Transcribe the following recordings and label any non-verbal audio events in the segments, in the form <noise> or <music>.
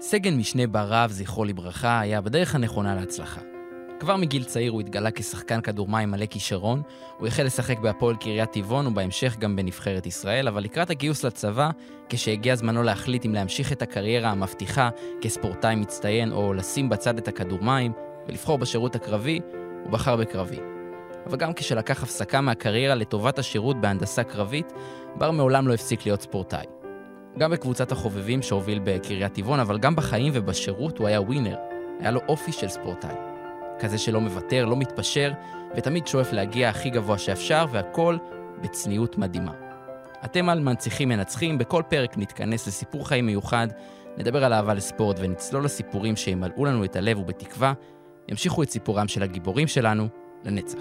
סגן משנה בר רב, זכרו לברכה, היה בדרך הנכונה להצלחה. כבר מגיל צעיר הוא התגלה כשחקן כדור מים מלא כישרון, הוא החל לשחק בהפועל קריית טבעון ובהמשך גם בנבחרת ישראל, אבל לקראת הגיוס לצבא, כשהגיע זמנו להחליט אם להמשיך את הקריירה המבטיחה כספורטאי מצטיין או לשים בצד את הכדור מים ולבחור בשירות הקרבי, הוא בחר בקרבי. אבל גם כשלקח הפסקה מהקריירה לטובת השירות בהנדסה קרבית, בר מעולם לא הפסיק להיות ספורטאי. גם בקבוצת החובבים שהוביל בקריית טבעון, אבל גם בחיים ובשירות הוא היה ווינר. היה לו אופי של ספורטאי. כזה שלא מוותר, לא מתפשר, ותמיד שואף להגיע הכי גבוה שאפשר, והכל בצניעות מדהימה. אתם על מנציחים מנצחים, בכל פרק נתכנס לסיפור חיים מיוחד, נדבר על אהבה לספורט ונצלול לסיפורים שימלאו לנו את הלב ובתקווה, ימשיכו את סיפורם של הגיבורים שלנו לנצח.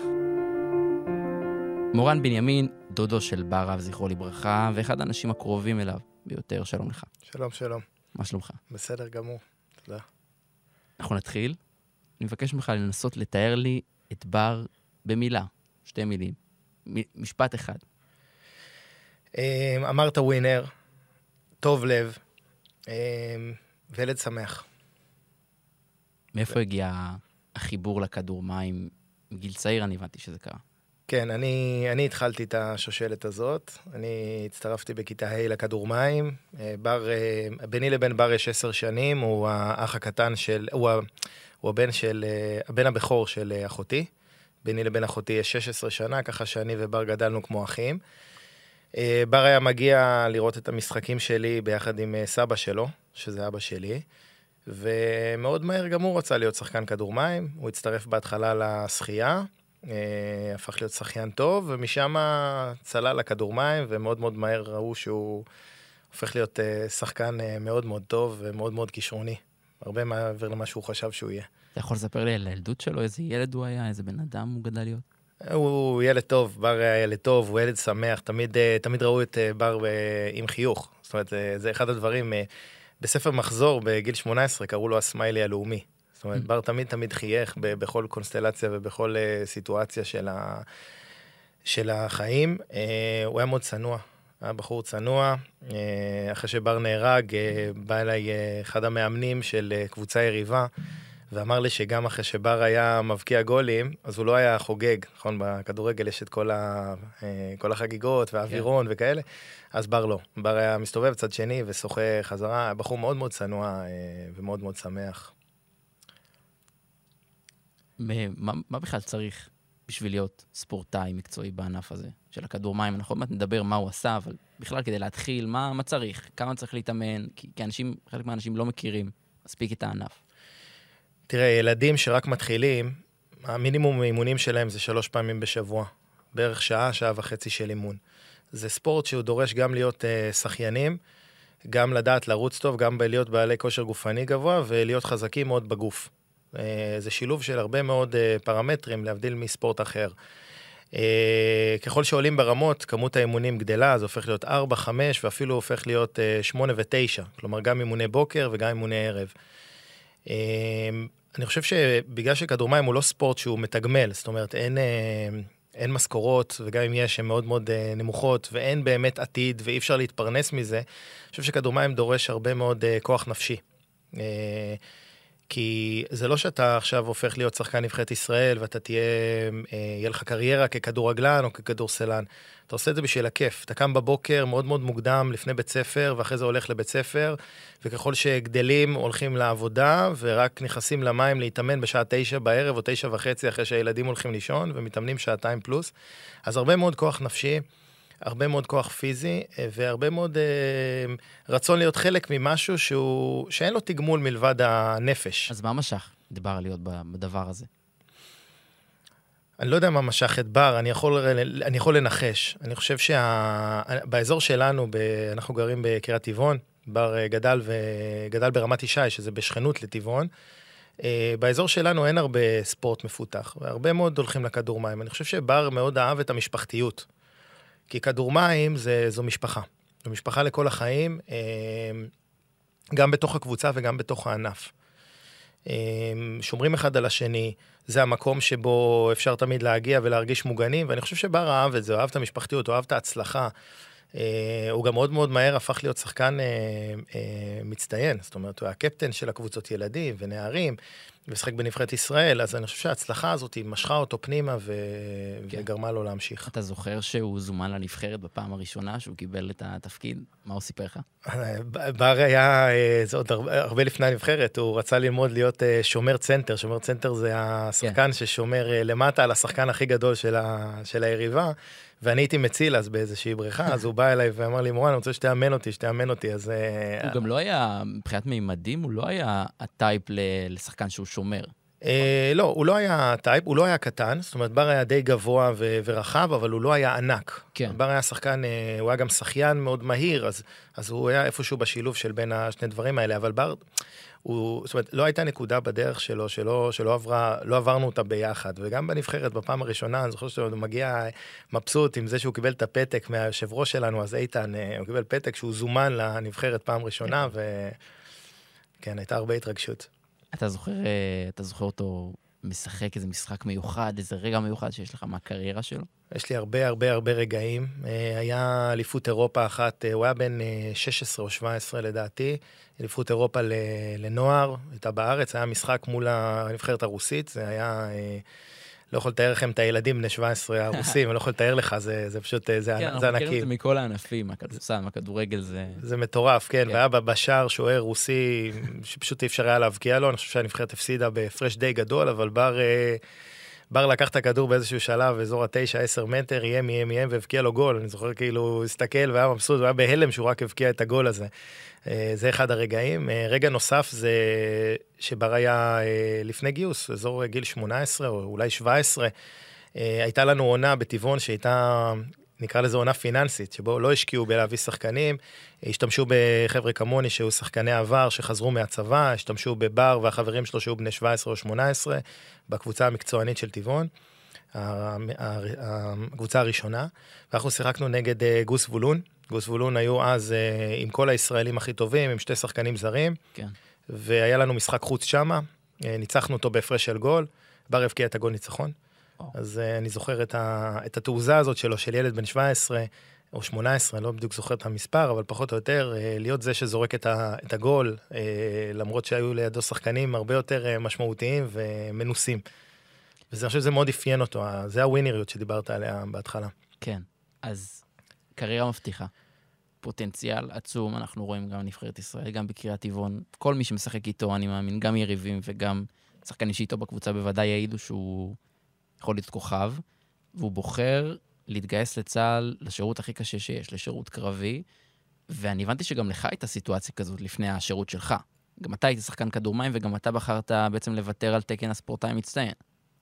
מורן בנימין, דודו של בר רב, זכרו לברכה, ואחד האנשים הקרובים אליו ביותר, שלום לך. שלום, שלום. מה שלומך? בסדר גמור, תודה. אנחנו נתחיל. אני מבקש ממך לנסות לתאר לי את בר במילה, שתי מילים. מ- משפט אחד. אמ, אמרת ווינר, טוב לב, אמ, וילד שמח. מאיפה הגיע החיבור לכדור מים? מגיל צעיר אני הבנתי שזה קרה. כן, אני, אני התחלתי את השושלת הזאת. אני הצטרפתי בכיתה ה' לכדור מים. אה, בר, אה, ביני לבין בר יש עשר שנים, הוא האח הקטן של, הוא, ה- הוא הבן של, אה, הבן הבכור של אחותי. ביני לבין אחותי יש 16 שנה, ככה שאני ובר גדלנו כמו אחים. בר היה מגיע לראות את המשחקים שלי ביחד עם סבא שלו, שזה אבא שלי, ומאוד מהר גם הוא רצה להיות שחקן כדור מים. הוא הצטרף בהתחלה לשחייה, הפך להיות שחיין טוב, ומשם צלל לכדור מים, ומאוד מאוד מהר ראו שהוא הופך להיות אה, שחקן אה, מאוד מאוד טוב ומאוד מאוד כישרוני. הרבה מעבר למה שהוא חשב שהוא יהיה. אתה יכול לספר לי על הילדות שלו? איזה ילד הוא היה? איזה בן אדם הוא גדל להיות? הוא ילד טוב, בר היה ילד טוב, הוא ילד שמח, תמיד, אה, תמיד ראו את אה, בר אה, עם חיוך. זאת אומרת, אה, זה אחד הדברים, אה, בספר מחזור בגיל 18 קראו לו הסמיילי הלאומי. זאת אומרת. בר תמיד תמיד חייך בכל קונסטלציה ובכל אה, סיטואציה של, ה, של החיים. אה, הוא היה מאוד צנוע, היה בחור צנוע. אה, אחרי שבר נהרג, בא אליי אחד המאמנים של קבוצה יריבה. ואמר לי שגם אחרי שבר היה מבקיע גולים, אז הוא לא היה חוגג, נכון? בכדורגל יש את כל, ה, כל החגיגות והאווירון כן. וכאלה, אז בר לא. בר היה מסתובב צד שני ושוחה חזרה, בחור מאוד מאוד צנוע ומאוד מאוד שמח. מה, מה בכלל צריך בשביל להיות ספורטאי מקצועי בענף הזה של הכדור מים? אנחנו עוד מעט נדבר מה הוא עשה, אבל בכלל כדי להתחיל, מה, מה צריך? כמה צריך להתאמן? כי, כי אנשים, חלק מהאנשים לא מכירים מספיק את הענף. תראה, ילדים שרק מתחילים, המינימום אימונים שלהם זה שלוש פעמים בשבוע. בערך שעה, שעה וחצי של אימון. זה ספורט שהוא דורש גם להיות uh, שחיינים, גם לדעת לרוץ טוב, גם להיות בעלי כושר גופני גבוה ולהיות חזקים מאוד בגוף. Uh, זה שילוב של הרבה מאוד uh, פרמטרים, להבדיל מספורט אחר. Uh, ככל שעולים ברמות, כמות האימונים גדלה, זה הופך להיות 4, 5 ואפילו הופך להיות uh, 8 ו-9. כלומר, גם אימוני בוקר וגם אימוני ערב. אני חושב שבגלל שכדור מים הוא לא ספורט שהוא מתגמל, זאת אומרת, אין, אה, אין משכורות, וגם אם יש, הן מאוד מאוד אה, נמוכות, ואין באמת עתיד, ואי אפשר להתפרנס מזה, אני חושב שכדור מים דורש הרבה מאוד אה, כוח נפשי. כי זה לא שאתה עכשיו הופך להיות שחקן נבחרת ישראל, ואתה תהיה, אה, יהיה לך קריירה ככדורגלן או ככדורסלן. אתה עושה את זה בשביל הכיף. אתה קם בבוקר מאוד מאוד מוקדם לפני בית ספר, ואחרי זה הולך לבית ספר, וככל שגדלים הולכים לעבודה, ורק נכנסים למים להתאמן בשעה תשע בערב או תשע וחצי אחרי שהילדים הולכים לישון, ומתאמנים שעתיים פלוס. אז הרבה מאוד כוח נפשי, הרבה מאוד כוח פיזי, אה, והרבה מאוד אה, רצון להיות חלק ממשהו שהוא, שאין לו תגמול מלבד הנפש. אז מה משך את בר להיות בדבר הזה? אני לא יודע מה משך את בר, אני יכול, אני יכול לנחש. אני חושב שבאזור שלנו, ב, אנחנו גרים בקריית טבעון, בר אה, גדל, וגדל ברמת ישי, שזה בשכנות לטבעון. אה, באזור שלנו אין הרבה ספורט מפותח, והרבה מאוד הולכים לכדור מים. אני חושב שבר מאוד אהב את המשפחתיות. כי כדור מים זה, זו משפחה. זו משפחה לכל החיים, אה, גם בתוך הקבוצה וגם בתוך הענף. שומרים אחד על השני, זה המקום שבו אפשר תמיד להגיע ולהרגיש מוגנים, ואני חושב שבר אהב את זה, אהב את המשפחתיות, אהב את ההצלחה. אה, הוא גם מאוד מאוד מהר הפך להיות שחקן אה, אה, מצטיין, זאת אומרת, הוא היה קפטן של הקבוצות ילדים ונערים, ומשחק בנבחרת ישראל, אז אני חושב שההצלחה הזאת היא משכה אותו פנימה ו... כן. וגרמה לו להמשיך. אתה זוכר שהוא זומן לנבחרת בפעם הראשונה, שהוא קיבל את התפקיד? מה הוא סיפר לך? בר היה, זה עוד הרבה, הרבה לפני הנבחרת, הוא רצה ללמוד להיות שומר צנטר. שומר צנטר זה השחקן כן. ששומר למטה על השחקן הכי גדול של, ה... של היריבה. ואני הייתי מציל אז באיזושהי בריכה, אז הוא בא אליי ואמר לי, מורן, אני רוצה שתאמן אותי, שתאמן אותי, אז... אה, הוא גם לא היה, מבחינת מימדים, הוא לא היה ה type לשחקן שהוא שומר. אה, לא, הוא לא היה type, הוא לא היה קטן, זאת אומרת, בר היה די גבוה ורחב, אבל הוא לא היה ענק. כן. בר היה שחקן, אה, הוא היה גם שחיין מאוד מהיר, אז הוא היה איפשהו בשילוב של בין השני דברים האלה, אבל בר... הוא, זאת אומרת, לא הייתה נקודה בדרך שלו שלא, שלא עברה, לא עברנו אותה ביחד. וגם בנבחרת, בפעם הראשונה, אני זוכר שהוא מגיע מבסוט עם זה שהוא קיבל את הפתק מהיושב ראש שלנו, אז איתן, אה, הוא קיבל פתק שהוא זומן לנבחרת פעם ראשונה, וכן, הייתה הרבה התרגשות. אתה זוכר, אה, אתה זוכר אותו משחק איזה משחק מיוחד, איזה רגע מיוחד שיש לך מהקריירה שלו? יש לי הרבה הרבה הרבה רגעים. אה, היה אליפות אירופה אחת, הוא היה בן 16 או 17 לדעתי. אליפות אירופה לנוער, הייתה בארץ, היה משחק מול הנבחרת הרוסית, זה היה... לא יכול לתאר לכם את הילדים בני 17 הרוסים, <laughs> אני לא יכול לתאר לך, זה, זה פשוט, אה, זה, כן, זה ענקים. כן, אנחנו מכירים את זה מכל הענפים, הכדורסל, הכדורגל זה... זה מטורף, כן, כן. והיה בשער שוער רוסי, שפשוט אי אפשר היה להבקיע לו, אני חושב שהנבחרת הפסידה בהפרש די גדול, אבל בר... אה, בר לקח את הכדור באיזשהו שלב, אזור התשע, עשר מטר, איים, איים, איים, והבקיע לו גול. אני זוכר כאילו, הוא הסתכל והיה מבסוט, הוא היה בהלם שהוא רק הבקיע את הגול הזה. אה, זה אחד הרגעים. אה, רגע נוסף זה שבר היה אה, לפני גיוס, אזור גיל 18 או אולי 17. הייתה לנו עונה בטבעון שהייתה, נקרא לזה עונה פיננסית, שבו לא השקיעו בלהביא שחקנים, השתמשו בחבר'ה כמוני שהיו שחקני עבר שחזרו מהצבא, השתמשו בבר והחברים שלו שהיו בני 17 או 18, בקבוצה המקצוענית של טבעון. הקבוצה הראשונה, ואנחנו שיחקנו נגד גוס וולון, גוס וולון היו אז אה, עם כל הישראלים הכי טובים, עם שתי שחקנים זרים. כן. והיה לנו משחק חוץ שמה, אה, ניצחנו אותו בהפרש של גול, בר הבקיע את הגול ניצחון. או. אז אה, אני זוכר את, ה, את התעוזה הזאת שלו, של ילד בן 17 או 18, אני לא בדיוק זוכר את המספר, אבל פחות או יותר, להיות זה שזורק את, ה, את הגול, למרות שהיו לידו שחקנים הרבה יותר משמעותיים ומנוסים. ואני חושב שזה מאוד אפיין אותו, זה הווינריות שדיברת עליה בהתחלה. כן, אז קריירה מבטיחה. פוטנציאל עצום, אנחנו רואים גם נבחרת ישראל, גם בקריית טבעון. כל מי שמשחק איתו, אני מאמין, גם יריבים וגם שחקנים שאיתו בקבוצה בוודאי יעידו שהוא יכול להיות כוכב, והוא בוחר להתגייס לצה"ל לשירות הכי קשה שיש, לשירות קרבי, ואני הבנתי שגם לך הייתה סיטואציה כזאת לפני השירות שלך. גם אתה היית שחקן כדור מים וגם אתה בחרת בעצם לוותר על תקן הספורטאי מצטיין.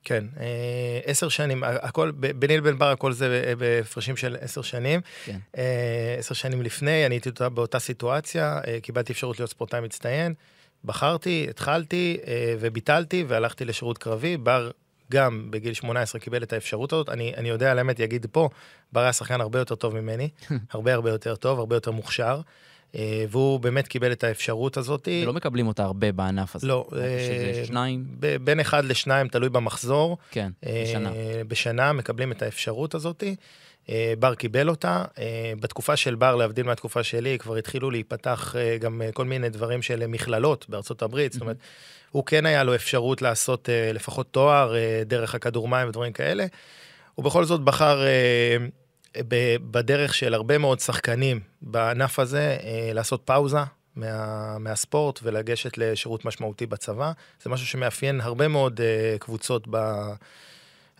כן, אה, עשר שנים, הכל, ביני לבין בר הכל זה בהפרשים של עשר שנים. כן. אה, עשר שנים לפני, אני הייתי באותה סיטואציה, אה, קיבלתי אפשרות להיות ספורטאי מצטיין, בחרתי, התחלתי וביטלתי והלכתי לשירות קרבי. בר גם בגיל 18 קיבל את האפשרות הזאת. אני, אני יודע, על האמת, יגיד פה, בר היה שחקן הרבה יותר טוב ממני, <laughs> הרבה הרבה יותר טוב, הרבה יותר מוכשר. אה, והוא באמת קיבל את האפשרות הזאת. ולא מקבלים אותה הרבה בענף הזה. לא. שזה אה, שניים? בין אחד לשניים, תלוי במחזור. כן, אה, בשנה. בשנה מקבלים את האפשרות הזאת. בר קיבל אותה. בתקופה של בר, להבדיל מהתקופה שלי, כבר התחילו להיפתח גם כל מיני דברים של מכללות בארצות הברית. זאת אומרת, הוא כן היה לו אפשרות לעשות לפחות תואר דרך הכדור מים ודברים כאלה. הוא בכל זאת בחר בדרך של הרבה מאוד שחקנים בענף הזה, אה, לעשות פאוזה מה, מהספורט ולגשת לשירות משמעותי בצבא. זה משהו שמאפיין הרבה מאוד אה, קבוצות ב...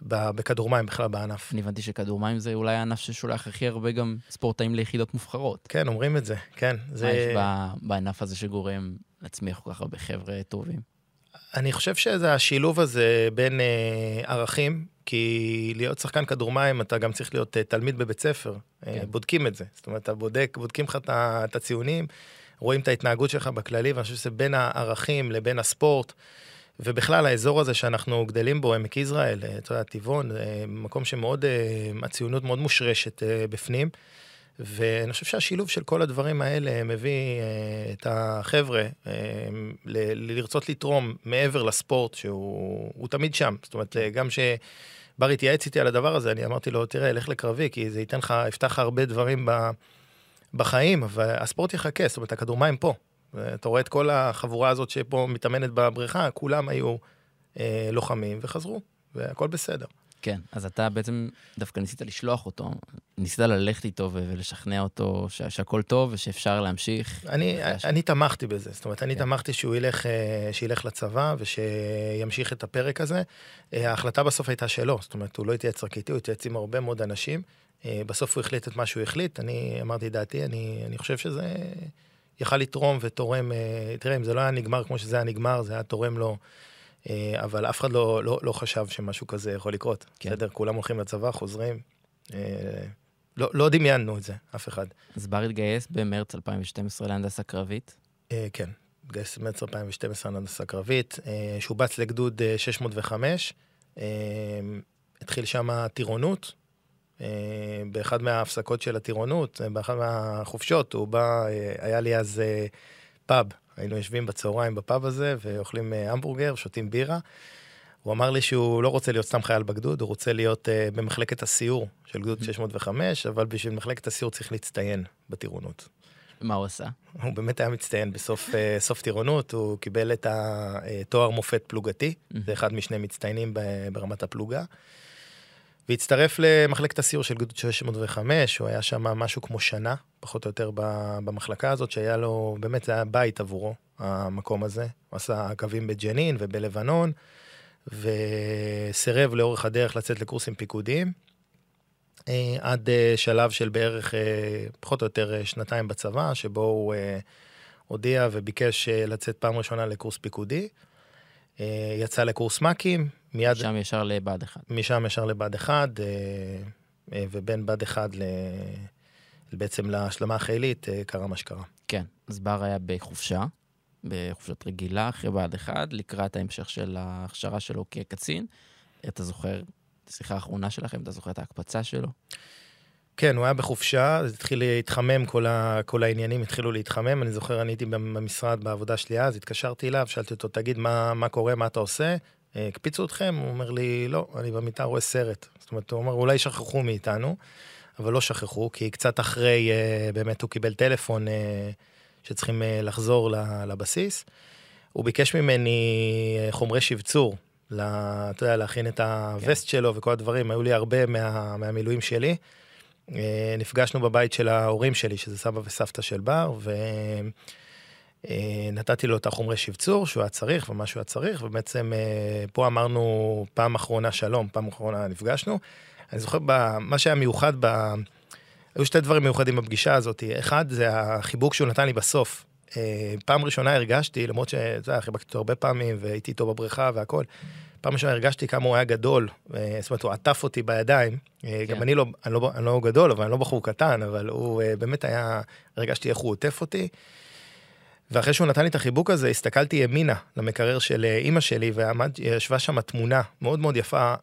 בכדור מים בכלל בענף. אני הבנתי שכדור מים זה אולי הענף ששולח הכי הרבה גם ספורטאים ליחידות מובחרות. כן, אומרים את זה, כן. זה... מה יש בענף הזה שגורם להצמיח כל כך הרבה חבר'ה טובים? אני חושב שזה השילוב הזה בין אה, ערכים, כי להיות שחקן כדור מים אתה גם צריך להיות אה, תלמיד בבית ספר, אה, כן. בודקים את זה. זאת אומרת, אתה בודק, בודקים לך את הציונים, רואים את ההתנהגות שלך בכללי, ואני חושב שזה בין הערכים לבין הספורט. ובכלל, האזור הזה שאנחנו גדלים בו, עמק יזרעאל, אה, אתה יודע, טבעון, מקום שמאוד, הציונות מאוד מושרשת בפנים. ואני חושב שהשילוב של כל הדברים האלה מביא אה, את החבר'ה אה, ל- לרצות לתרום מעבר לספורט, שהוא תמיד שם. זאת אומרת, אה, גם שבר התייעץ איתי על הדבר הזה, אני אמרתי לו, תראה, לך לקרבי, כי זה ייתן לך, יפתח לך הרבה דברים ב... בחיים, אבל הספורט יחכה, זאת אומרת, הכדור מים פה. אתה רואה את כל החבורה הזאת שפה מתאמנת בבריכה, כולם היו אה, לוחמים וחזרו, והכל בסדר. כן, אז אתה בעצם דווקא ניסית לשלוח אותו, ניסית ללכת איתו ולשכנע אותו ש- שהכל טוב ושאפשר להמשיך. אני, אני תמכתי בזה, זאת אומרת, אני כן. תמכתי שהוא ילך, אה, שילך לצבא ושימשיך את הפרק הזה. אה, ההחלטה בסוף הייתה שלו, זאת אומרת, הוא לא התייעץ רק איתי, הוא התייעץ עם הרבה מאוד אנשים. אה, בסוף הוא החליט את מה שהוא החליט, אני אמרתי דעתי, אני, אני חושב שזה יכל לתרום ותורם, אה, תראה, אם זה לא היה נגמר כמו שזה היה נגמר, זה היה תורם לו, אה, אבל אף אחד לא, לא, לא חשב שמשהו כזה יכול לקרות. כן. בסדר, כולם הולכים לצבא, חוזרים. אה, לא, לא דמיינו את זה, אף אחד. אז בר התגייס במרץ 2012 להנדסה קרבית. אה, כן, התגייס במרץ 2012 להנדסה קרבית, אה, שובץ לגדוד אה, 605, אה, התחיל שם טירונות, אה, באחד מההפסקות של הטירונות, אה, באחד מהחופשות, הוא בא, אה, היה לי אז אה, פאב, היינו יושבים בצהריים בפאב הזה ואוכלים אה, המבורגר, שותים בירה. הוא אמר לי שהוא לא רוצה להיות סתם חייל בגדוד, הוא רוצה להיות אה, במחלקת הסיור של גדוד 605, אבל בשביל מחלקת הסיור צריך להצטיין בטירונות. מה הוא עשה? הוא באמת היה מצטיין בסוף סוף טירונות, הוא קיבל את התואר מופת פלוגתי, זה אחד משני מצטיינים ברמת הפלוגה. והצטרף למחלקת הסיור של גדוד 605, הוא היה שם משהו כמו שנה, פחות או יותר במחלקה הזאת, שהיה לו, באמת זה היה בית עבורו, המקום הזה. הוא עשה קווים בג'נין ובלבנון, וסירב לאורך הדרך לצאת לקורסים פיקודיים. אה, עד אה, שלב של בערך אה, פחות או יותר שנתיים בצבא, שבו הוא הודיע וביקש לצאת פעם ראשונה לקורס פיקודי. אה, יצא לקורס מ"כים, מיד שם ישר לבה"ד 1. משם ישר לבה"ד 1, אה, אה, ובין בה"ד 1 ל... בעצם להשלמה החילית קרה מה שקרה. כן, אז בר היה בחופשה, בחופשת רגילה, אחרי בה"ד 1, לקראת ההמשך של ההכשרה שלו כקצין. אתה זוכר את השיחה האחרונה שלכם? אתה זוכר את ההקפצה שלו? כן, הוא היה בחופשה, זה התחיל להתחמם, כל, ה, כל העניינים התחילו להתחמם. אני זוכר, אני הייתי במשרד בעבודה שלי אז, התקשרתי אליו, שאלתי אותו, תגיד, מה, מה קורה, מה אתה עושה? אה, הקפיצו אתכם? הוא אומר לי, לא, אני במיטה רואה סרט. זאת אומרת, הוא אומר, אולי שכחו מאיתנו, אבל לא שכחו, כי קצת אחרי, אה, באמת הוא קיבל טלפון אה, שצריכים לחזור לבסיס. הוא ביקש ממני חומרי שבצור, אתה יודע, להכין את הווסט שלו וכל הדברים, היו לי הרבה מה, מהמילואים שלי. אה, נפגשנו בבית של ההורים שלי, שזה סבא וסבתא של בר, ונתתי לו את החומרי שבצור שהוא היה צריך ומה שהוא היה צריך, ובעצם אה, פה אמרנו פעם אחרונה שלום, פעם אחרונה נפגשנו. אני זוכר, מה שהיה מיוחד, ב... היו שתי דברים מיוחדים בפגישה הזאת. אחד, זה החיבוק שהוא נתן לי בסוף. אה, פעם ראשונה הרגשתי, למרות שאתה יודע, חיבקתי אותו הרבה פעמים והייתי איתו בבריכה והכל, פעם ראשונה הרגשתי כמה הוא היה גדול, אה, זאת אומרת, הוא עטף אותי בידיים. אה, גם כן. אני לא, אני, לא, אני לא גדול, אבל אני לא בחור קטן, אבל הוא באמת היה, הרגשתי איך הוא עוטף אותי. ואחרי שהוא נתן לי את החיבוק הזה, הסתכלתי ימינה למקרר של אימא שלי, וישבה שם תמונה מאוד מאוד יפה,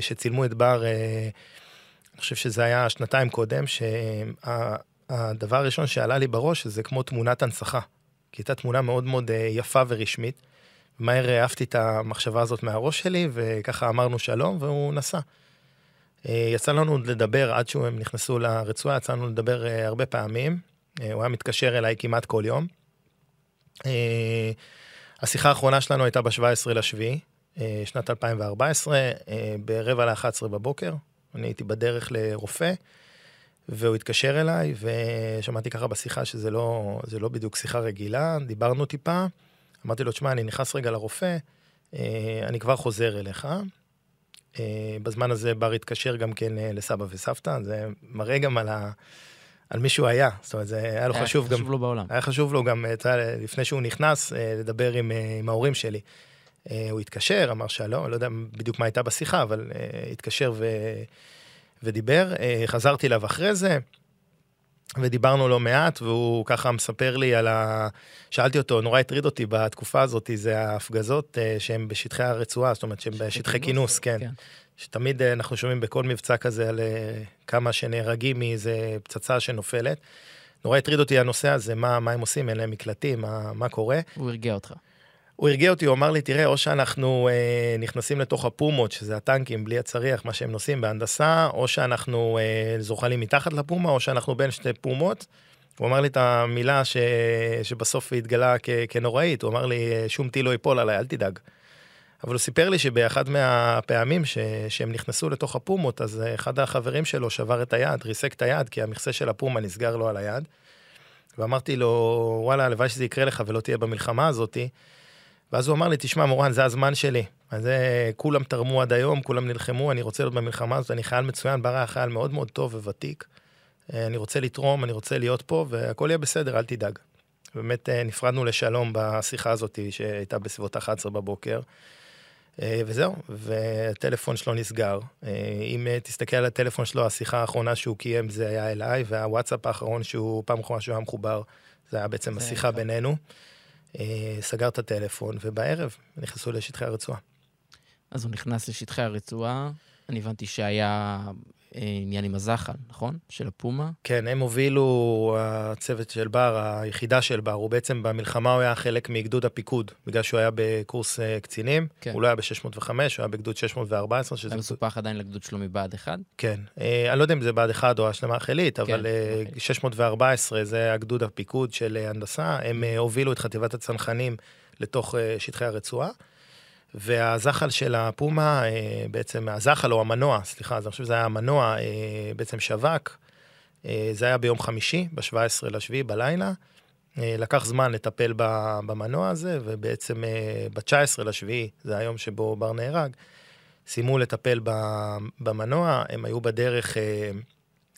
שצילמו את בר, אני חושב שזה היה שנתיים קודם, שהדבר הראשון שעלה לי בראש, זה כמו תמונת הנצחה. כי הייתה תמונה מאוד מאוד אה, יפה ורשמית. מהר העפתי את המחשבה הזאת מהראש שלי, וככה אמרנו שלום, והוא נסע. אה, יצא לנו לדבר עד שהם נכנסו לרצועה, יצא לנו לדבר אה, הרבה פעמים. אה, הוא היה מתקשר אליי כמעט כל יום. אה, השיחה האחרונה שלנו הייתה ב-17 לשביעי, אה, שנת 2014, אה, ברבע ל-11 בבוקר. אני הייתי בדרך לרופא, והוא התקשר אליי, ושמעתי ככה בשיחה שזה לא, לא בדיוק שיחה רגילה, דיברנו טיפה. אמרתי לו, תשמע, אני נכנס רגע לרופא, אה, אני כבר חוזר אליך. אה, בזמן הזה בר התקשר גם כן אה, לסבא וסבתא, זה מראה גם על, ה... על מי שהוא היה. זאת אומרת, זה היה לו היה חשוב גם... חשוב לו בעולם. היה חשוב לו גם, לפני שהוא נכנס, לדבר עם, עם ההורים שלי. הוא התקשר, אמר שלום, לא יודע בדיוק מה הייתה בשיחה, אבל התקשר ו... ודיבר. אה, חזרתי אליו אחרי זה, ודיברנו לא מעט, והוא ככה מספר לי על ה... שאלתי אותו, נורא הטריד אותי בתקופה הזאת, זה ההפגזות אה, שהן בשטחי הרצועה, זאת אומרת שהן בשטחי כינוס, כן. כן. שתמיד אה, אנחנו שומעים בכל מבצע כזה על כמה שנהרגים מאיזה פצצה שנופלת. נורא הטריד אותי הנושא הזה, מה, מה הם עושים, אין להם מקלטים, מה, מה קורה. הוא הרגיע אותך. הוא הרגיע אותי, הוא אמר לי, תראה, או שאנחנו אה, נכנסים לתוך הפומות, שזה הטנקים בלי הצריח, מה שהם נוסעים בהנדסה, או שאנחנו אה, זוחלים מתחת לפומה, או שאנחנו בין שתי פומות. הוא אמר לי את המילה ש... שבסוף התגלה כ... כנוראית, הוא אמר לי, שום טיל לא ייפול עליי, אל תדאג. אבל הוא סיפר לי שבאחד מהפעמים ש... שהם נכנסו לתוך הפומות, אז אחד החברים שלו שבר את היד, ריסק את היד, כי המכסה של הפומה נסגר לו על היד. ואמרתי לו, וואלה, הלוואי שזה יקרה לך ולא תהיה במלחמה הזאתי. ואז הוא אמר לי, תשמע, מורן, זה הזמן שלי. אז זה, כולם תרמו עד היום, כולם נלחמו, אני רוצה להיות במלחמה הזאת, אני חייל מצוין, בר היה חייל מאוד מאוד טוב וותיק. אה, אני רוצה לתרום, אני רוצה להיות פה, והכל יהיה בסדר, אל תדאג. באמת אה, נפרדנו לשלום בשיחה הזאת שהייתה בסביבות 11 בבוקר. אה, וזהו, והטלפון שלו נסגר. אם תסתכל על הטלפון שלו, השיחה האחרונה שהוא קיים זה היה אליי, והוואטסאפ האחרון שהוא, פעם אחרונה שהוא היה מחובר, זה היה בעצם זה השיחה בינינו. סגר את הטלפון, ובערב נכנסו לשטחי הרצועה. אז הוא נכנס לשטחי הרצועה, אני הבנתי שהיה אה, עניין עם הזחל, נכון? של הפומה? כן, הם הובילו, הצוות של בר, היחידה של בר, הוא בעצם במלחמה הוא היה חלק מגדוד הפיקוד, בגלל שהוא היה בקורס אה, קצינים, כן. הוא לא היה ב-605, הוא היה בגדוד 614, שזה... אתה מסופח עדיין לגדוד שלומי בה"ד 1? כן, אה, אני לא יודע אם זה בה"ד 1 או השלמה החילית, כן, אבל אוקיי. 614 זה הגדוד הפיקוד של הנדסה, הם הובילו את חטיבת הצנחנים לתוך שטחי הרצועה. והזחל של הפומה, אה, בעצם הזחל או המנוע, סליחה, אז אני חושב שזה היה המנוע, אה, בעצם שווק. אה, זה היה ביום חמישי, ב-17 לשביעי בלילה. לקח זמן לטפל במנוע הזה, ובעצם ב-19 לשביעי, זה היום שבו בר נהרג, סיימו לטפל במנוע, הם היו בדרך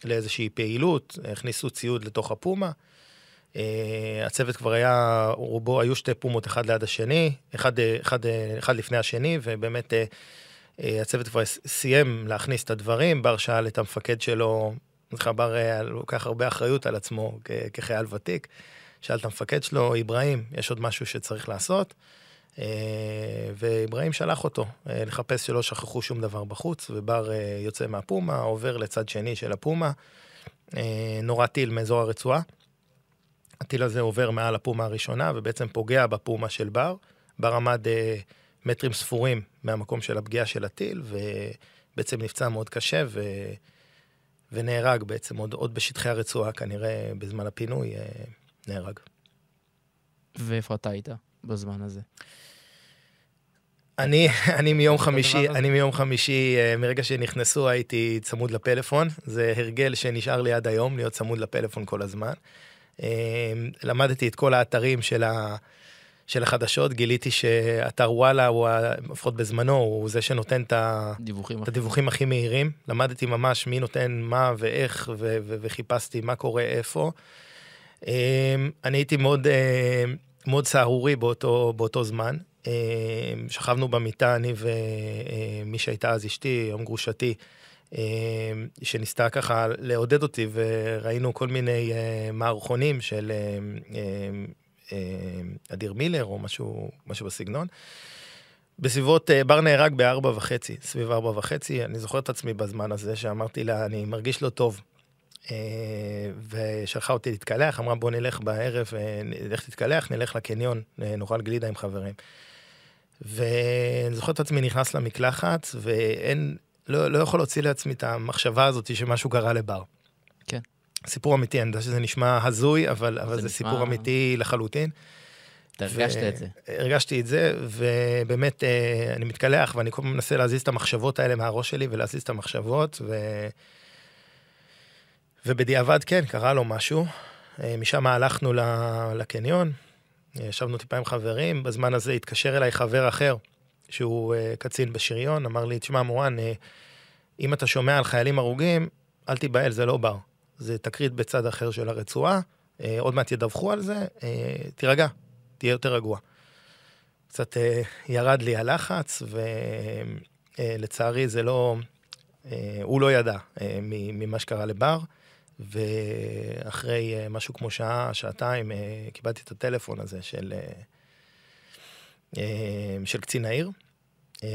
לאיזושהי פעילות, הכניסו ציוד לתוך הפומה. Uh, הצוות כבר היה, רובו, היו שתי פומות אחד ליד השני, אחד, אחד, אחד לפני השני, ובאמת uh, uh, הצוות כבר סיים להכניס את הדברים. בר שאל את המפקד שלו, זוכר, בר לוקח הרבה אחריות על עצמו כ- כחייל ותיק. שאל את המפקד שלו, אברהים, יש עוד משהו שצריך לעשות? Uh, ואברהים שלח אותו uh, לחפש שלא שכחו שום דבר בחוץ, ובר uh, יוצא מהפומה, עובר לצד שני של הפומה, uh, נורה טיל מאזור הרצועה. הטיל הזה עובר מעל הפומה הראשונה ובעצם פוגע בפומה של בר. בר עמד אה, מטרים ספורים מהמקום של הפגיעה של הטיל, ובעצם נפצע מאוד קשה ו... ונהרג בעצם עוד, עוד בשטחי הרצועה, כנראה בזמן הפינוי אה, נהרג. ואיפה אתה היית בזמן הזה? אני, <laughs> אני מיום חמישי, אני מיום חמישי, אה, מרגע שנכנסו הייתי צמוד לפלאפון, זה הרגל שנשאר לי עד היום, להיות צמוד לפלאפון כל הזמן. אמ, למדתי את כל האתרים של, ה, של החדשות, גיליתי שאתר וואלה, הוא, לפחות בזמנו, הוא זה שנותן את, דיווחים את הדיווחים הכי מהירים. למדתי ממש מי נותן מה ואיך, ו, ו, וחיפשתי מה קורה איפה. אמ, אני הייתי מאוד, אה, מאוד סהרורי באותו, באותו זמן. שכבנו במיטה, אני ומי אה, שהייתה אז אשתי, היום גרושתי. אה, שניסתה ככה לעודד אותי, וראינו כל מיני אה, מערכונים של אה, אדיר מילר או משהו, משהו בסגנון. בסביבות, בר נהרג בארבע וחצי, סביב ארבע וחצי, אני זוכר את עצמי בזמן הזה שאמרתי לה, אני מרגיש לא טוב. ושלחה אותי להתקלח, אמרה בוא נלך בערב, נלך להתקלח, נלך לקניון, נאכל גלידה עם חברים. ואני זוכר את עצמי נכנס למקלחת, ואין לא, לא יכול להוציא לעצמי את המחשבה הזאת שמשהו קרה לבר. כן. סיפור אמיתי, אני יודע שזה נשמע הזוי, אבל, אבל זה, זה נשמע... סיפור אמיתי לחלוטין. אתה הרגשת. את זה. הרגשתי את זה, ובאמת אה, אני מתקלח, ואני כל הזמן מנסה להזיז את המחשבות האלה מהראש שלי ולהזיז את המחשבות, ו... ובדיעבד כן, קרה לו משהו. אה, משם הלכנו לקניון, ישבנו טיפה עם חברים, בזמן הזה התקשר אליי חבר אחר, שהוא uh, קצין בשריון, אמר לי, תשמע, מורן, uh, אם אתה שומע על חיילים הרוגים, אל תיבהל, זה לא בר. זה תקרית בצד אחר של הרצועה, uh, עוד מעט ידווחו על זה, uh, תירגע, תהיה יותר רגוע. קצת uh, ירד לי הלחץ, ולצערי uh, זה לא... Uh, הוא לא ידע uh, ממה שקרה לבר, ואחרי uh, משהו כמו שעה, שעתיים, uh, קיבלתי את הטלפון הזה של... אה, של קצין העיר. אה,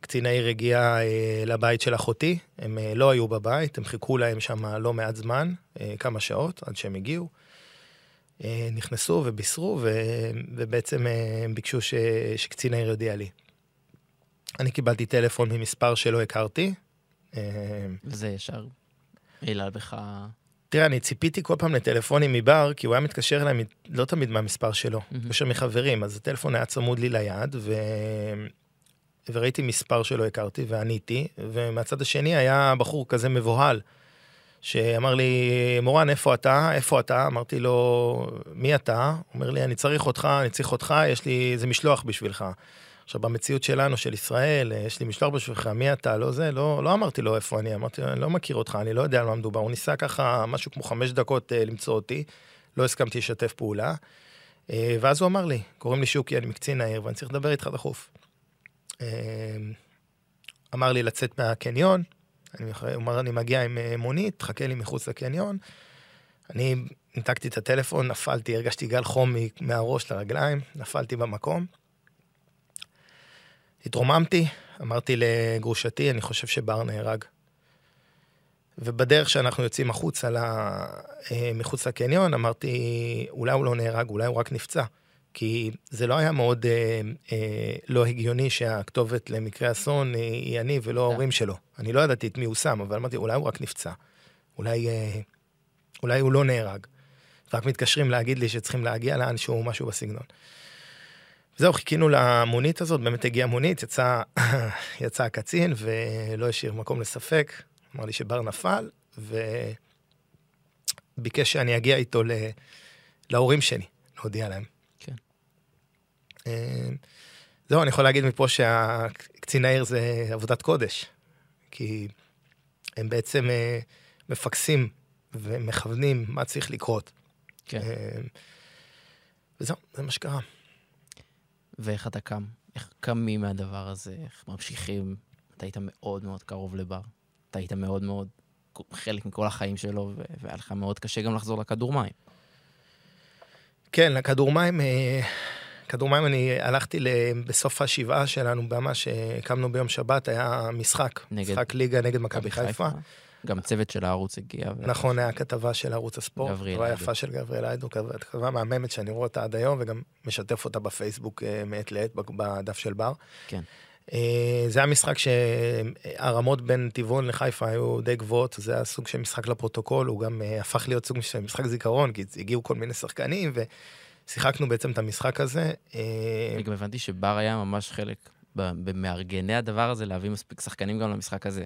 קצין העיר הגיע אה, לבית של אחותי, הם לא היו בבית, הם חיכו להם שם לא מעט זמן, כמה שעות עד שהם הגיעו. נכנסו ובישרו. ובעצם הם ביקשו ש... שקצין העיר יודיע לי. אני קיבלתי טלפון ממספר שלא הכרתי. וזה ישר העלה בך... תראה, אני ציפיתי כל פעם לטלפונים מבר, כי הוא היה מתקשר אליי לא תמיד מהמספר שלו, מתקשר מחברים, אז הטלפון היה צמוד לי ליד, ו... וראיתי מספר שלא הכרתי ועניתי, ומהצד השני היה בחור כזה מבוהל, שאמר לי, מורן, איפה אתה? איפה אתה? אמרתי לו, מי אתה? הוא אומר לי, אני צריך אותך, אני צריך אותך, יש לי איזה משלוח בשבילך. עכשיו, במציאות שלנו, של ישראל, יש לי משלוח בשבילך, מי אתה? לא זה, לא, לא אמרתי לו איפה אני, אמרתי לו, אני לא מכיר אותך, אני לא יודע על מה מדובר. הוא ניסה ככה משהו כמו חמש דקות uh, למצוא אותי, לא הסכמתי לשתף פעולה. Uh, ואז הוא אמר לי, קוראים לי שוקי, אני מקצין העיר, ואני צריך לדבר איתך דחוף. Uh, אמר לי לצאת מהקניון, אני, הוא אמר, אני מגיע עם מונית, תחכה לי מחוץ לקניון. אני ניתקתי את הטלפון, נפלתי, הרגשתי גל חום מהראש לרגליים, נפלתי במקום. התרוממתי, אמרתי לגרושתי, אני חושב שבר נהרג. ובדרך שאנחנו יוצאים החוצה, לה, אה, מחוץ לקניון, אמרתי, אולי הוא לא נהרג, אולי הוא רק נפצע. כי זה לא היה מאוד אה, אה, לא הגיוני שהכתובת למקרה אסון היא אני ולא כן. ההורים שלו. אני לא ידעתי את מי הוא שם, אבל אמרתי, אולי הוא רק נפצע. אולי, אה, אולי הוא לא נהרג. רק מתקשרים להגיד לי שצריכים להגיע לאנשהו, משהו בסגנון. זהו, חיכינו למונית הזאת, באמת הגיעה מונית, יצא, <laughs> יצא הקצין ולא השאיר מקום לספק, אמר לי שבר נפל, וביקש שאני אגיע איתו ל... להורים שלי, להודיע להם. כן. אה, זהו, אני יכול להגיד מפה שהקצין העיר זה עבודת קודש, כי הם בעצם אה, מפקסים ומכוונים מה צריך לקרות. כן. אה, וזהו, זה מה שקרה. ואיך אתה קם? איך קמים מהדבר הזה? איך ממשיכים? אתה היית מאוד מאוד קרוב לבר. אתה היית מאוד מאוד חלק מכל החיים שלו, והיה לך מאוד קשה גם לחזור לכדור מים. כן, לכדור מים, אה, כדור מים אני הלכתי בסוף השבעה שלנו, במה שהקמנו ביום שבת, היה משחק. נגד... משחק ליגה נגד מכבי חיפה. חיפה. גם צוות של הערוץ הגיע. נכון, היה כתבה של ערוץ הספורט. איידו. יפה של גבריאל איידו, כתבה מהממת שאני רואה אותה עד היום, וגם משתף אותה בפייסבוק אה, מעת לעת, בדף של בר. כן. אה, זה היה משחק שהרמות בין טבעון לחיפה היו די גבוהות, זה היה סוג של משחק לפרוטוקול, הוא גם אה, הפך להיות סוג של משחק זיכרון, כי הגיעו כל מיני שחקנים, ושיחקנו בעצם את המשחק הזה. אני גם הבנתי שבר היה ממש חלק במארגני הדבר הזה, להביא מספיק שחקנים גם למשחק הזה.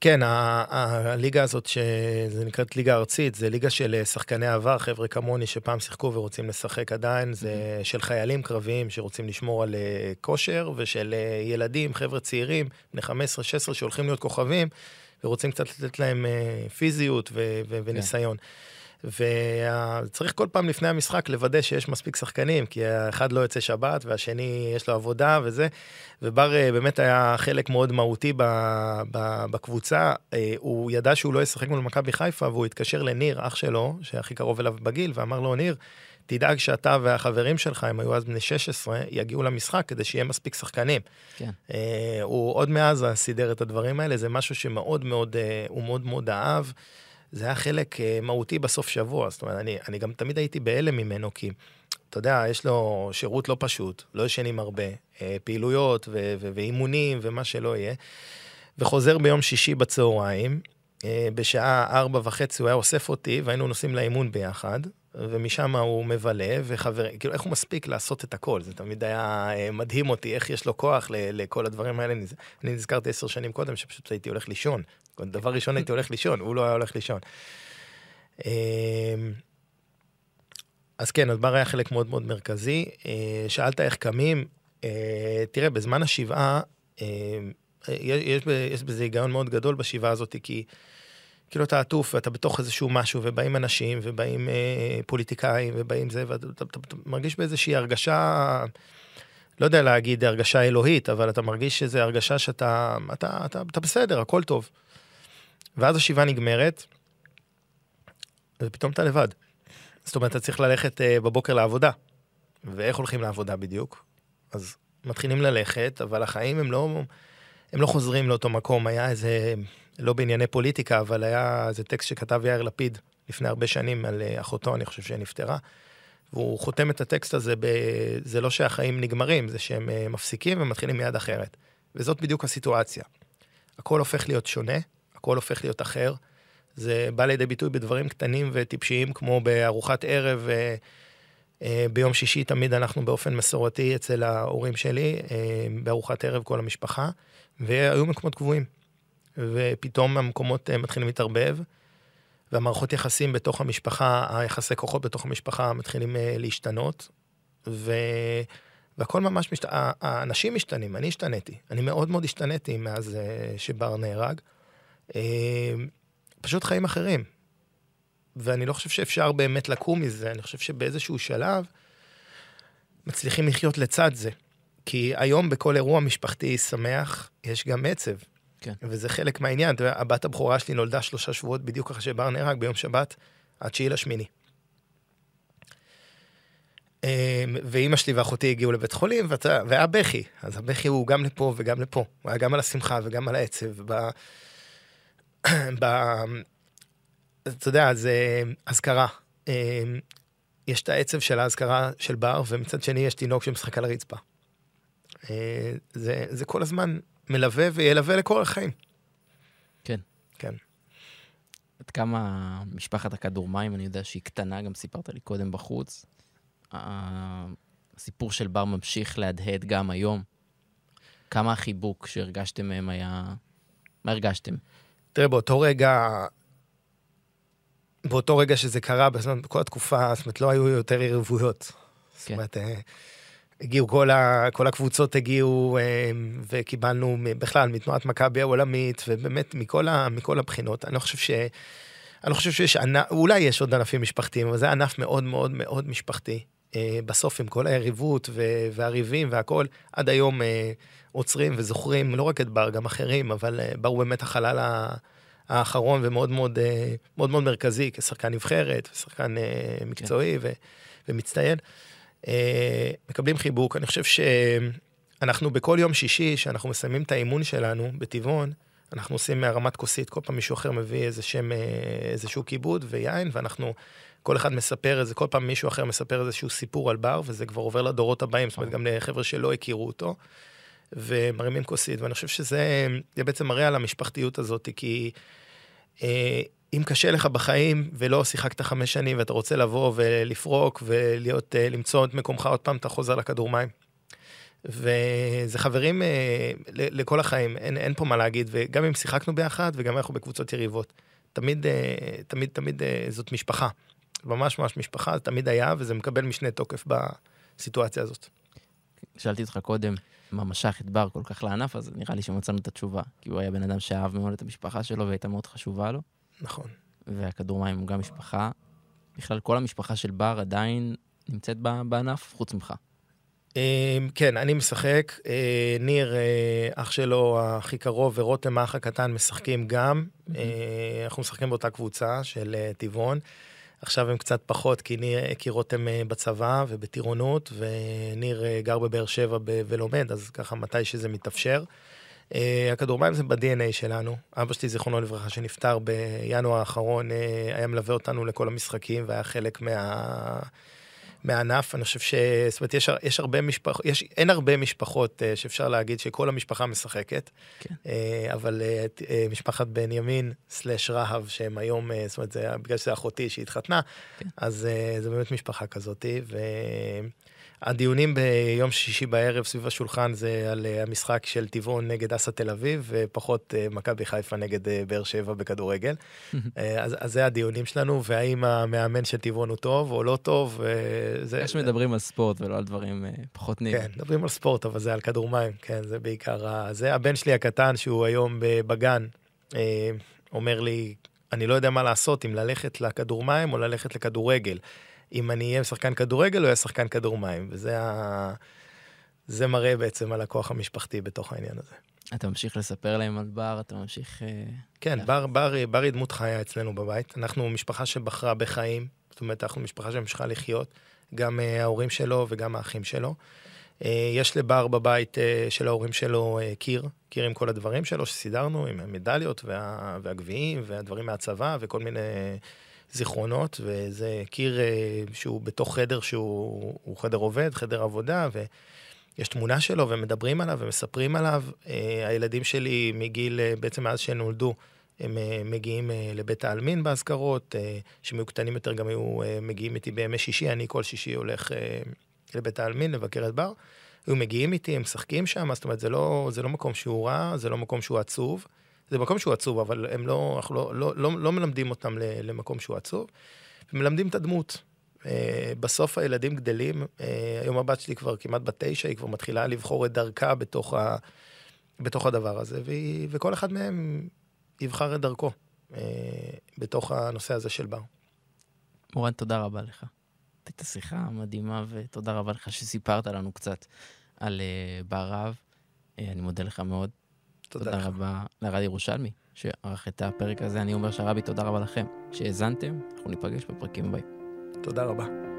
כן, הליגה הזאת, שזה נקראת ליגה ארצית, זה ליגה של אה, שחקני עבר, חבר'ה כמוני שפעם שיחקו ורוצים לשחק עדיין, זה של חיילים קרביים שרוצים לשמור על אה, כושר, ושל אה, ילדים, חבר'ה צעירים, בני 15-16 שהולכים להיות כוכבים, ורוצים קצת לתת להם פיזיות כן. וניסיון. כן. וצריך כל פעם לפני המשחק לוודא שיש מספיק שחקנים, כי האחד לא יוצא שבת והשני יש לו עבודה וזה. ובר אה, באמת היה חלק מאוד מהותי בקבוצה. אה, הוא ידע שהוא לא ישחק מול מכבי חיפה, והוא התקשר לניר, אח שלו, שהכי קרוב אליו בגיל, ואמר לו, ניר, תדאג שאתה והחברים שלך, הם היו אז בני 16, יגיעו למשחק כדי שיהיה מספיק שחקנים. כן. אה, הוא עוד מאז סידר את הדברים האלה, זה משהו שמאוד מאוד, הוא מאוד מאוד אהב. זה היה חלק אה, מהותי בסוף שבוע, זאת אומרת, אני, אני גם תמיד הייתי בהלם ממנו, כי אתה יודע, יש לו שירות לא פשוט, לא ישנים הרבה, אה, פעילויות ו- ו- ואימונים ומה שלא יהיה, וחוזר ביום שישי בצהריים, אה, בשעה ארבע וחצי הוא היה אוסף אותי, והיינו נוסעים לאימון ביחד, ומשם הוא מבלה, וחבר, כאילו, איך הוא מספיק לעשות את הכל? זה תמיד היה מדהים אותי, איך יש לו כוח לכל הדברים האלה. אני נזכרתי עשר שנים קודם, שפשוט הייתי הולך לישון. דבר ראשון הייתי הולך לישון, הוא לא היה הולך לישון. אמ, אז כן, אז בר היה חלק מאוד מאוד מרכזי. אה, שאלת איך קמים, אה, תראה, בזמן השבעה, אה, יש, יש בזה היגיון מאוד גדול בשבעה הזאת, כי כאילו אתה עטוף ואתה בתוך איזשהו משהו, ובאים אנשים, ובאים פוליטיקאים, ובאים זה, ואתה אתה, אתה, אתה מרגיש באיזושהי הרגשה... לא יודע להגיד הרגשה אלוהית, אבל אתה מרגיש שזו הרגשה שאתה אתה, אתה, אתה בסדר, הכל טוב. ואז השבעה נגמרת, ופתאום אתה לבד. זאת אומרת, אתה צריך ללכת uh, בבוקר לעבודה. ואיך הולכים לעבודה בדיוק? אז מתחילים ללכת, אבל החיים הם לא, הם לא חוזרים לאותו מקום. היה איזה, לא בענייני פוליטיקה, אבל היה איזה טקסט שכתב יאיר לפיד לפני הרבה שנים על uh, אחותו, אני חושב שנפטרה. והוא חותם את הטקסט הזה, ב... זה לא שהחיים נגמרים, זה שהם uh, מפסיקים ומתחילים מיד אחרת. וזאת בדיוק הסיטואציה. הכל הופך להיות שונה, הכל הופך להיות אחר. זה בא לידי ביטוי בדברים קטנים וטיפשיים, כמו בארוחת ערב. ביום שישי תמיד אנחנו באופן מסורתי אצל ההורים שלי, בארוחת ערב כל המשפחה, והיו מקומות קבועים. ופתאום המקומות מתחילים להתערבב, והמערכות יחסים בתוך המשפחה, היחסי כוחות בתוך המשפחה מתחילים להשתנות, ו... והכל ממש משת... האנשים משתנים, אני השתניתי. אני מאוד מאוד השתניתי מאז אה, שבר נהרג. אה, פשוט חיים אחרים. ואני לא חושב שאפשר באמת לקום מזה, אני חושב שבאיזשהו שלב מצליחים לחיות לצד זה. כי היום בכל אירוע משפחתי שמח, יש גם עצב. כן. וזה חלק מהעניין. אתה יודע, הבת הבכורה שלי נולדה שלושה שבועות בדיוק אחרי שבר נהרג, ביום שבת, התשיעי לשמיני. אמ, ואימא שלי ואחותי הגיעו לבית חולים, והיה בכי. אז הבכי הוא גם לפה וגם לפה. הוא היה גם על השמחה וגם על העצב. <coughs> ב... אתה יודע, זה אזכרה. אמ, יש את העצב של האזכרה של בר, ומצד שני יש תינוק שמשחק על הרצפה. אה, זה, זה כל הזמן מלווה וילווה לכל החיים. כן. כן. עד כמה משפחת הכדור מים, אני יודע שהיא קטנה, גם סיפרת לי קודם בחוץ. הסיפור של בר ממשיך להדהד גם היום. כמה החיבוק שהרגשתם מהם היה... מה הרגשתם? תראה, באותו רגע, באותו רגע שזה קרה, בכל התקופה, זאת אומרת, לא היו יותר יריבויות. כן. זאת אומרת, אה, הגיעו כל, ה, כל הקבוצות הגיעו אה, וקיבלנו בכלל מתנועת מכבי העולמית, ובאמת מכל, ה, מכל הבחינות. אני לא חושב ש... אני לא חושב שיש ענף, אולי יש עוד ענפים משפחתיים, אבל זה ענף מאוד מאוד מאוד משפחתי. אה, בסוף עם כל היריבות והריבים והכול, עד היום אה, עוצרים וזוכרים לא רק את בר, גם אחרים, אבל אה, בר הוא באמת החלל האחרון ומאוד מאוד, מאוד מאוד מרכזי כשחקן נבחרת ושחקן מקצועי כן. ומצטיין. מקבלים חיבוק. אני חושב שאנחנו בכל יום שישי, שאנחנו מסיימים את האימון שלנו בטבעון, אנחנו עושים מהרמת כוסית, כל פעם מישהו אחר מביא איזה שם, איזשהו כיבוד ויין, ואנחנו כל אחד מספר איזה, כל פעם מישהו אחר מספר איזשהו סיפור על בר, וזה כבר עובר לדורות הבאים, זאת אומרת, גם לחבר'ה שלא הכירו אותו, ומרימים כוסית, ואני חושב שזה בעצם מראה על המשפחתיות הזאת, כי אה, אם קשה לך בחיים ולא שיחקת חמש שנים ואתה רוצה לבוא ולפרוק ולהיות, אה, למצוא את מקומך עוד פעם, אתה חוזר לכדור מים. וזה חברים אה, לכל החיים, אין, אין פה מה להגיד, וגם אם שיחקנו ביחד וגם אנחנו בקבוצות יריבות. תמיד, אה, תמיד, תמיד אה, זאת משפחה. ממש ממש משפחה, זה תמיד היה, וזה מקבל משנה תוקף בסיטואציה הזאת. שאלתי אותך קודם, מה משך את בר כל כך לענף, אז נראה לי שמצאנו את התשובה. כי הוא היה בן אדם שאהב מאוד את המשפחה שלו והייתה מאוד חשובה לו. נכון. והכדור מים הוא גם משפחה. בכלל, כל המשפחה של בר עדיין נמצאת בענף, חוץ ממך. אמ, כן, אני משחק. אה, ניר, אה, אח שלו הכי קרוב, ורותם, האח הקטן, משחקים גם. אה, אנחנו משחקים באותה קבוצה של טבעון. עכשיו הם קצת פחות, כי, ניר, כי רותם אה, בצבא ובטירונות, וניר אה, גר בבאר שבע ב- ולומד, אז ככה מתי שזה מתאפשר. Uh, הכדורמים זה ב-DNA שלנו. אבא שלי, זיכרונו לברכה, שנפטר בינואר האחרון, uh, היה מלווה אותנו לכל המשחקים והיה חלק מה... מהענף. אני חושב ש... זאת אומרת, יש, יש הרבה משפחות, יש, אין הרבה משפחות uh, שאפשר להגיד שכל המשפחה משחקת. כן. Uh, אבל uh, uh, משפחת בנימין סלאש רהב, שהם היום, uh, זאת אומרת, זה, בגלל שזה אחותי שהתחתנה, כן. אז uh, זה באמת משפחה כזאתי. ו... הדיונים ביום שישי בערב סביב השולחן זה על אה, המשחק של טבעון נגד אסא תל אביב, ופחות אה, מכבי חיפה נגד אה, באר שבע בכדורגל. <laughs> אז, אז זה הדיונים שלנו, והאם המאמן של טבעון הוא טוב או לא טוב, זה... יש מדברים על ספורט ולא על דברים פחות נעים. כן, מדברים על ספורט, אבל זה על כדור מים, כן, זה בעיקר... זה הבן שלי הקטן, שהוא היום בגן, אומר לי, אני לא יודע מה לעשות, אם ללכת לכדור מים או ללכת לכדורגל. אם אני אהיה שחקן כדורגל או אהיה שחקן כדור מים, וזה ה... זה מראה בעצם על הכוח המשפחתי בתוך העניין הזה. אתה ממשיך לספר להם על בר, אתה ממשיך... אה, כן, בר, בר, בר היא דמות חיה אצלנו בבית. אנחנו משפחה שבחרה בחיים, זאת אומרת, אנחנו משפחה שהמשיכה לחיות, גם uh, ההורים שלו וגם האחים שלו. Uh, יש לבר בבית uh, של ההורים שלו uh, קיר, קיר עם כל הדברים שלו שסידרנו, עם המדליות וה, והגביעים והדברים מהצבא וכל מיני... זיכרונות, וזה קיר אה, שהוא בתוך חדר שהוא חדר עובד, חדר עבודה, ויש תמונה שלו ומדברים עליו ומספרים עליו. אה, הילדים שלי מגיל, אה, בעצם מאז שהם נולדו, הם מגיעים לבית העלמין באזכרות, שהם היו קטנים יותר גם היו מגיעים איתי בימי שישי, אני כל שישי הולך לבית העלמין לבקר את בר. היו מגיעים איתי, הם משחקים שם, זאת אומרת, זה לא, זה לא מקום שהוא רע, זה לא מקום שהוא עצוב. זה מקום שהוא עצוב, אבל הם לא, אנחנו לא, לא, לא, לא מלמדים אותם למקום שהוא עצוב. מלמדים את הדמות. אה, בסוף הילדים גדלים, אה, היום הבת שלי כבר כמעט בת תשע, היא כבר מתחילה לבחור את דרכה בתוך, ה, בתוך הדבר הזה, והיא, וכל אחד מהם יבחר את דרכו אה, בתוך הנושא הזה של בר. מורן, תודה רבה לך. הייתה שיחה מדהימה, ותודה רבה לך שסיפרת לנו קצת על בר רב. אני מודה לך מאוד. תודה, תודה רבה לרד ירושלמי, שערך את הפרק הזה. אני אומר שהרבי, תודה רבה לכם שהאזנתם. אנחנו ניפגש בפרקים הבאים. תודה רבה.